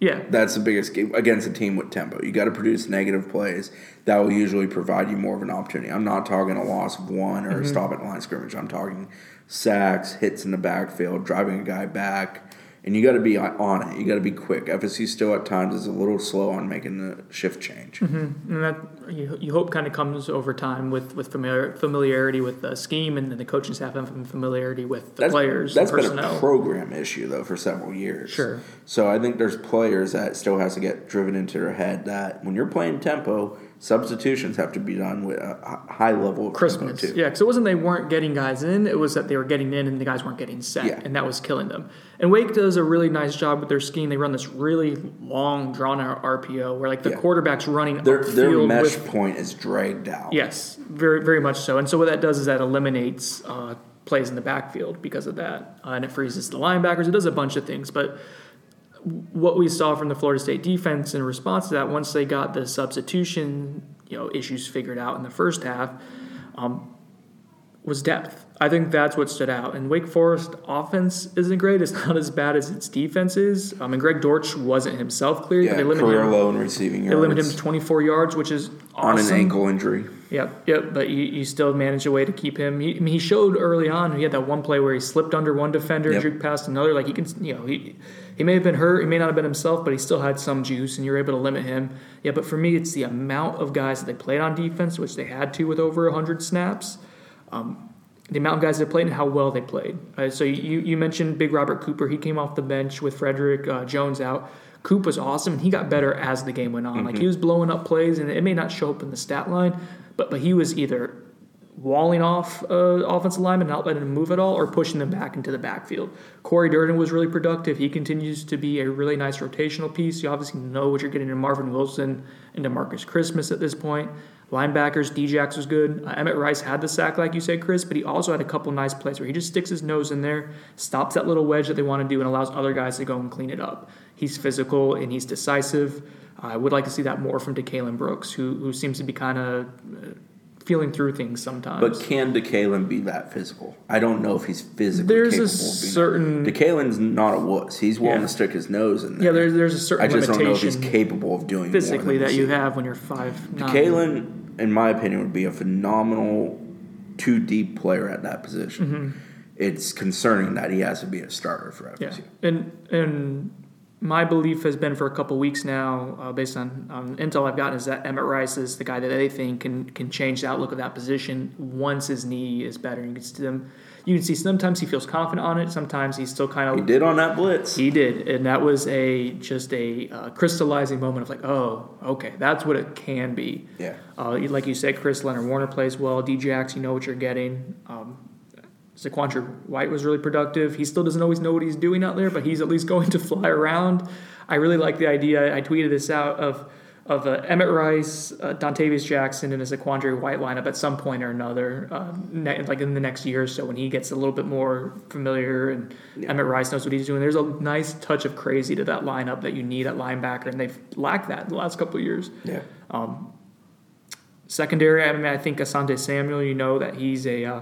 yeah, That's the biggest game against a team with tempo. You got to produce negative plays that will usually provide you more of an opportunity. I'm not talking a loss of one or Mm-hmm. a stop at line scrimmage. I'm talking sacks, hits in the backfield, driving a guy back, and you got to be on it. You got to be quick. FSU still at times is a little slow on making the shift change. Mm-hmm. And that you, you hope kind of comes over time with with familiar, familiarity with the scheme and then the coaching staff and familiarity with the That's, players, that's been personnel. a program issue though for several years. Sure. So I think there's players that still has to get driven into their head that when you're playing tempo, substitutions have to be done with a high level of Crispness, too. yeah, because it wasn't they weren't getting guys in; it was that they were getting in and the guys weren't getting set, Yeah. and that was killing them. And Wake does a really nice job with their scheme. They run this really long, drawn-out RPO where like the Yeah. quarterback's running Their their mesh with point is dragged out. Yes, very very much so. And so what that does is that eliminates uh, plays in the backfield because of that, uh, and it freezes the linebackers. It does a bunch of things, but what we saw from the Florida State defense in response to that, once they got the substitution you know issues figured out in the first half, um, was depth. I think that's what stood out. And Wake Forest offense isn't great. It's not as bad as its defense is. Um, and Greg Dortch wasn't himself cleared, Yeah, they limited career him. low in receiving They yards limited him to 24 yards, which is on an ankle injury. Yep, yep. But you, you still managed a way to keep him. He, I mean, he showed early on. He had that one play where he slipped under one defender, Yep. and past another. Like he can, you know, he he may have been hurt. He may not have been himself, but he still had some juice, and you're able to limit him. Yeah, but for me, it's the amount of guys that they played on defense, which they had to with over 100 snaps. Um, the amount of guys that played and how well they played. Uh, so you you mentioned Big Robert Cooper. He came off the bench with Frederick uh, Jones out. Coop was awesome, and he got better as the game went on. Like he was blowing up plays, and it may not show up in the stat line, but but he was either walling off uh, offensive linemen, not letting them move at all, or pushing them back into the backfield. Cory Durden was really productive. He continues to be a really nice rotational piece. You obviously know what you're getting in Marvin Wilson and DeMarcus Christmas at this point. Linebackers, Djax was good. Uh, Emmett Rice had the sack, like you said, Chris, but he also had a couple nice plays where he just sticks his nose in there, stops that little wedge that they want to do, and allows other guys to go and clean it up. He's physical and he's decisive. I would like to see that more from DeCalon Brooks, who who seems to be kind of uh, feeling through things sometimes. But can DeCalon be that physical? I don't know if he's physically There's a certain-. DeCalon's not a wuss. He's willing Yeah. to stick his nose in there. yeah, there's there's a certain I just don't know if he's capable of doing more physically that you have when you're five nine. Kalen, in my opinion, would be a phenomenal two deep player at that position. Mm-hmm. It's concerning that he has to be a starter for FSU. Yeah, and and my belief has been for a couple weeks now, uh, based on, on intel I've gotten, is that Emmett Rice is the guy that they think can can change the outlook of that position once his knee is better. You can see them you can see sometimes he feels confident on it. Sometimes he's still kind of He did on that blitz. he did, and that was a just a uh, crystallizing moment of like, oh, okay, that's what it can be. Yeah. Uh, like you said, Chris Leonard Warner plays well. Djax, you know what you're getting. Um, Saquandra White was really productive. He still doesn't always know what he's doing out there, but he's at least *laughs* going to fly around. I really like the idea. I tweeted this out of of uh, Emmett Rice, uh, Dontavious Jackson, and a Saquandra White lineup at some point or another, uh, ne- like in the next year or so when he gets a little bit more familiar and Emmett Rice knows what he's doing. There's a nice touch of crazy to that lineup that you need at linebacker, and they've lacked that in the last couple of years. Yeah. Secondary, I mean, I think Asante Samuel, you know that he's a uh,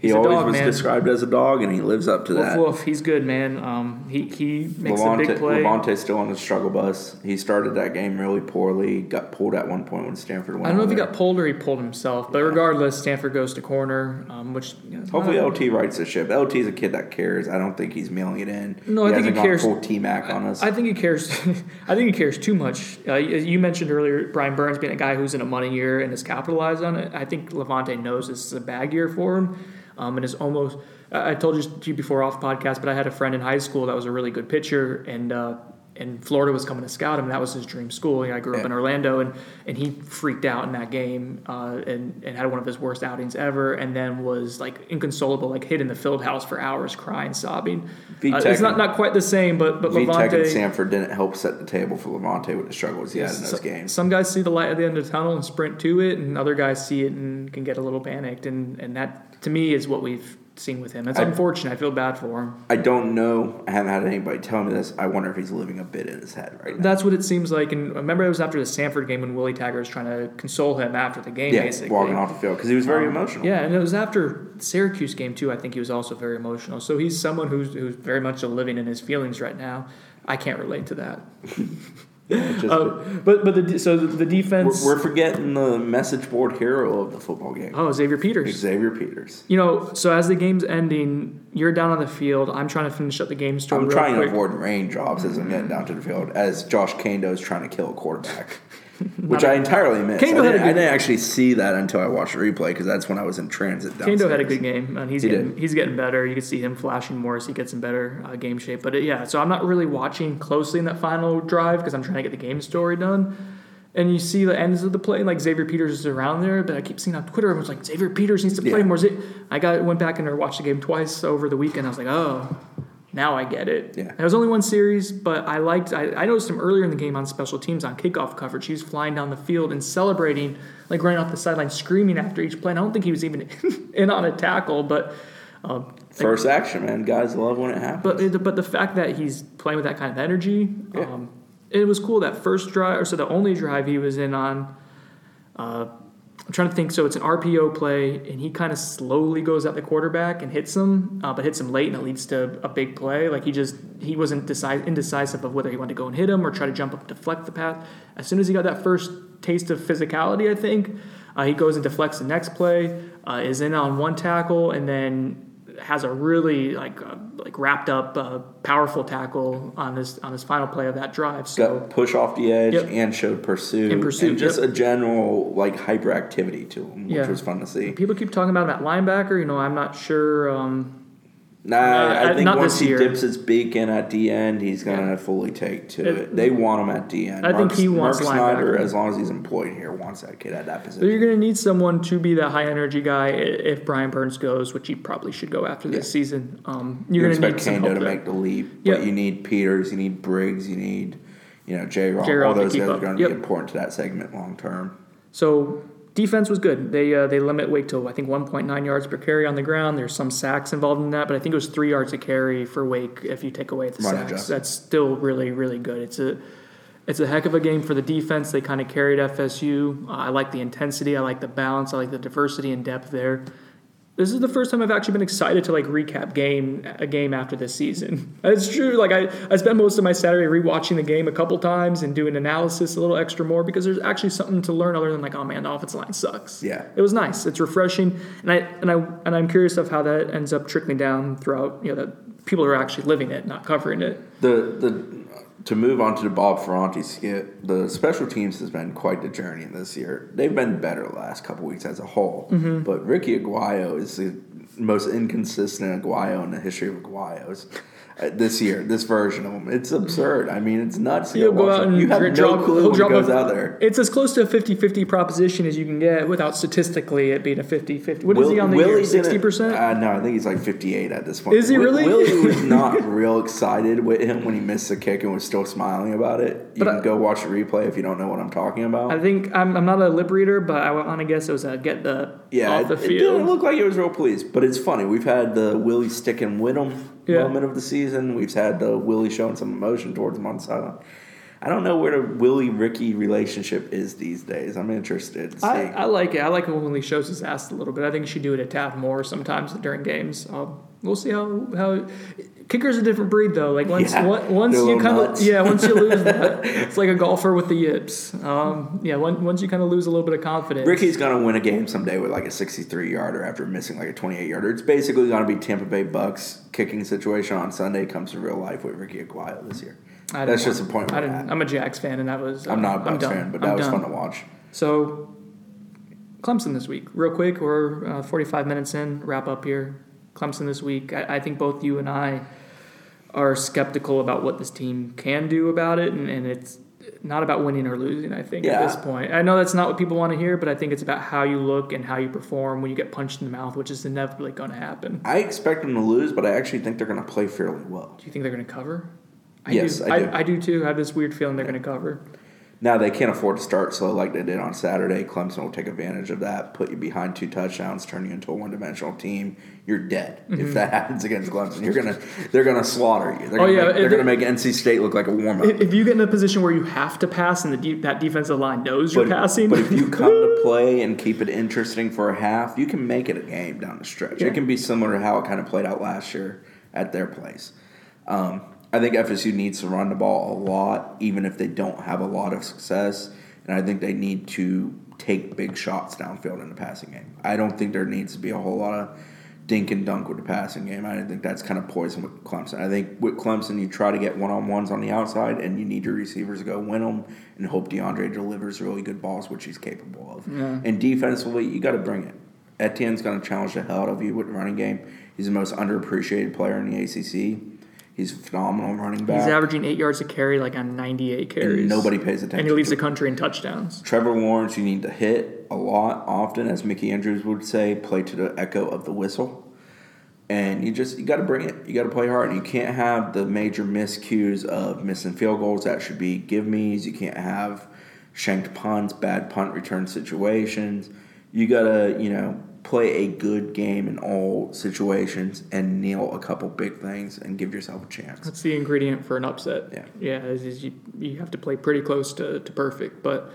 He he's always dog, was man. described as a dog, and he lives up to Woof, that. woof, he's good, man. Um, he he makes Levonta, a big play. Levonta's still on the struggle bus. He started that game really poorly. Got pulled at one point when Stanford went. I don't know if he got pulled or he pulled himself, but regardless, Stanford goes to corner, um, which you know, Hopefully, LT writes the ship. LT's a kid that cares. I don't think he's mailing it in. No, I think he cares. Full T Mac on us. I think he cares. *laughs* I think he cares too much. Uh, you you mentioned earlier Brian Burns being a guy who's in a money year and has capitalized on it. I think Levonta knows this is a bad year for him, um, and is almost. I told you to you before off podcast, but I had a friend in high school that was a really good pitcher, and uh, and Florida was coming to scout him. and That was his dream school. You know, I grew up in Orlando, and and he freaked out in that game, uh, and and had one of his worst outings ever, and then was like inconsolable, like hid in the field house for hours, crying, sobbing. Uh, it's not not quite the same, but but VTech Levonta. and Samford didn't help set the table for Levonta with the struggles he had in those games. Some guys see the light at the end of the tunnel and sprint to it, and other guys see it and can get a little panicked. And, and that, to me, is what we've seen with him. It's I- unfortunate. I feel bad for him. I don't know. I haven't had anybody tell me this. I wonder if he's living a bit in his head right now. That's what it seems like. And remember, it was after the Samford game when Willie Taggart was trying to console him after the game, yeah, basically. walking off the field because he was very um, emotional. Yeah, and it was after the Syracuse game too. I think he was also very emotional. So he's someone who's who's very much living in his feelings right now. I can't relate to that. *laughs* Uh, but but the so the, defense. we're, we're forgetting the message board hero of the football game, oh, Xavier Peters. Xavier Peters. You know, so as the game's ending, you're down on the field. I'm trying to finish up the game story. I'm trying quick. to avoid raindrops as I'm getting down to the field as Josh Kaindoh is trying to kill a quarterback, *laughs* which I entirely missed. I Kaindoh had a didn't, I good- didn't actually see that until I watched the replay because that's when I was in transit. Kaindoh had a good game, and he's He getting did. he's getting better. You can see him flashing more as he gets in better uh, game shape. But uh, yeah, so I'm not really watching closely in that final drive because I'm trying to get the game story done. And you see the ends of the play, like Xavier Peters is around there, but I keep seeing on Twitter, everyone's like Xavier Peters needs to play Yeah. more. I got went back and watched the game twice over the weekend. I was like, oh, now I get it. Yeah. It was only one series, but I liked. I, I noticed him earlier in the game on special teams on kickoff coverage. He was flying down the field and celebrating, like running off the sideline, screaming after each play. And I don't think he was even *laughs* in on a tackle, but. Um, First action, man. Guys love when it happens. but but the fact that he's playing with that kind of energy, Yeah. um, it was cool. That first drive, or so the only drive he was in on. Uh, I'm trying to think. So it's an RPO play, and he kind of slowly goes at the quarterback and hits him, uh, but hits him late, and it leads to a big play. Like he just he wasn't indecisive of whether he wanted to go and hit him or try to jump up and deflect the path. As soon as he got that first taste of physicality, I think uh, he goes and deflects the next play, uh, is in on one tackle, and then has a really like uh, like wrapped up uh, powerful tackle on this on his final play of that drive. So Got push off the edge Yep. and showed pursuit. And pursuit, And just yep. a general like hyperactivity to him, which Yeah. was fun to see. people keep talking about him at linebacker. You know, I'm not sure. Um, Nah, Uh, I think once he year. dips his beak in at the end, he's gonna fully take to It- it. They want him at the end. I think he wants Mark Snyder, linebacker. as long as he's employed here, wants that kid at that so position. you're going to need someone to be that high energy guy if Brian Burns goes, which he probably should go after this Yeah. season. Um, You you're going to need Kaindoh to there. make the leap, Yep. but you need Peters, you need Briggs, you need you know J. Rock. All those guys up. are going to Yep. be important to that segment long term. So defense was good. They uh, they limit Wake to I think 1.9 yards per carry on the ground. There's some sacks involved in that, but I think it was three yards a carry for Wake if you take away the sacks. That's still really really good. It's a it's a heck of a game for the defense. They kind of carried FSU. Uh, I like the intensity. I like the balance. I like the diversity and depth there. This is the first time I've actually been excited to like recap game a game after this season. *laughs* It's true. Like I, I spent most of my Saturday rewatching the game a couple times and doing analysis a little extra more because there's actually something to learn other than like, oh man, the offensive line sucks. Yeah. It was nice. It's refreshing, and I and I and I'm curious of how that ends up trickling down throughout. You know, that people are actually living it, not covering it. The the to move on to the Bob Ferrante skit, the special teams has been quite the journey this year. They've been better the last couple weeks as a whole, Mm-hmm. but Ricky Aguayo is the most inconsistent Aguayo in the history of Aguayos. Uh, this year, this version of him, it's absurd. I mean, it's nuts. He'll go out and you have no drop- clue he'll he goes a- out there. It's as close to a 50-50 proposition as you can get without statistically it being a 50-50. What is Will- he on the Willie year? Sixty percent. Uh, no, I think he's like fifty-eight at this point. Is he Wi- really? Willie was *laughs* not real excited with him when he missed the kick and was still smiling about it. You But can I- go watch the replay if you don't know what I'm talking about. I think I'm, I'm not a lip reader, but I want to guess it was a get the yeah, off the it, it didn't look like he was real pleased, but it's funny. We've had the Willie sticking with him Yeah. moment of the season. We've had the Willie showing some emotion towards him on the sideline. I don't know where the Willie Ricky relationship is these days. I'm interested. I, I like it. I like it when he shows his ass a little bit. I think he should do it a tad more sometimes during games. Um, we'll see how how. Kicker's a different breed though. Like once Yeah, on- once you kind of yeah once you lose *laughs* that, it's like a golfer with the yips. Um, yeah, once once you kind of lose a little bit of confidence. Ricky's gonna win a game someday with like a 63 yarder after missing like a 28 yarder. It's basically gonna be Tampa Bay Bucks kicking situation on Sunday comes to real life with Ricky Aguayo this year. I That's just a point I didn't, I'm a Jags fan, and that was. uh, I'm not a Bucks fan, but I'm that was done. fun to watch. So, Clemson this week, real quick. We're uh, 45 minutes in. Wrap up here. Clemson this week. I, I think both you and I are skeptical about what this team can do about it, and, and it's not about winning or losing. I think Yeah. at this point, I know that's not what people want to hear, but I think it's about how you look and how you perform when you get punched in the mouth, which is inevitably going to happen. I expect them to lose, but I actually think they're gonna play fairly well. Do you think they're going to cover? I Yes, do. I do. I, do too. I have this weird feeling they're going to cover. Now they can't afford to start slow like they did on Saturday. Clemson will take advantage of that, put you behind two touchdowns, turn you into a one-dimensional team. You're dead if that happens against Clemson. You're gonna they're gonna slaughter you. They're Mm-hmm. Oh, gonna yeah, make, they're if gonna make NC State look like a warm-up. If if you get in a position where you have to pass and the de- that defensive line knows you're But, passing, but if you *laughs* come to play and keep it interesting for a half, you can make it a game down the stretch. Yeah. It can be similar to how it kind of played out last year at their place. Um, I think FSU needs to run the ball a lot, even if they don't have a lot of success. And I think they need to take big shots downfield in the passing game. I don't think there needs to be a whole lot of dink and dunk with the passing game. I think that's kind of poison with Clemson. I think with Clemson, you try to get one on ones on the outside, and you need your receivers to go win them and hope Deondre delivers really good balls, which he's capable of. And defensively, you got to bring it. Etienne's going to challenge the hell out of you with the running game. He's the most underappreciated player in the ACC. He's a phenomenal running back. He's averaging eight yards a carry, like on 98 carries. and nobody pays attention. And he leads to the country in touchdowns. Trevor Lawrence, you need to hit a lot often, as Mickey Andrews would say, play to the echo of the whistle. And you just you got to bring it. You got to play hard. You can't have the major miscues of missing field goals. That should be give me's. You can't have shanked punts, bad punt return situations. You got to you know play a good game in all situations and nail a couple big things and give yourself a chance. That's the ingredient for an upset. Yeah. Yeah, is, is you, you have to play pretty close to, to perfect. But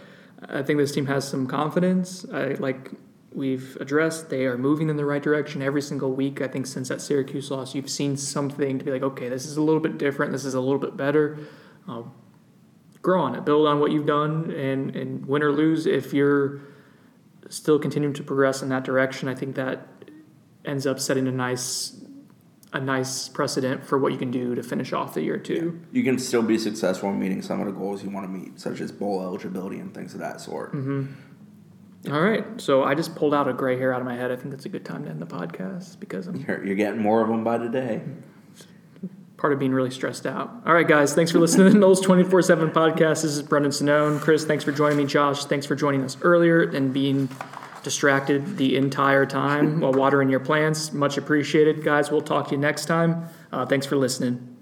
I think this team has some confidence. I, like we've addressed, they are moving in the right direction every single week. I think since that Syracuse loss, you've seen something to be like, okay, this is a little bit different. This is a little bit better. Um, grow on it. Build on what you've done, and, and win or lose, if you're still continuing to progress in that direction, I think that ends up setting a nice a nice precedent for what you can do to finish off the year too. You can still be successful in meeting some of the goals you want to meet, such as bowl eligibility and things of that sort. Mm-hmm. All right, so I just pulled out a gray hair out of my head. I think it's a good time to end the podcast because I'm You're, you're getting more of them by the day. Mm-hmm. Part of being really stressed out. All right, guys, thanks for listening to the Noles 24 7 podcast. This is Brendan Sonnone. Chris, thanks for joining me. Josh, thanks for joining us earlier and being distracted the entire time while watering your plants. Much appreciated, guys. We'll talk to you next time. Uh, thanks for listening.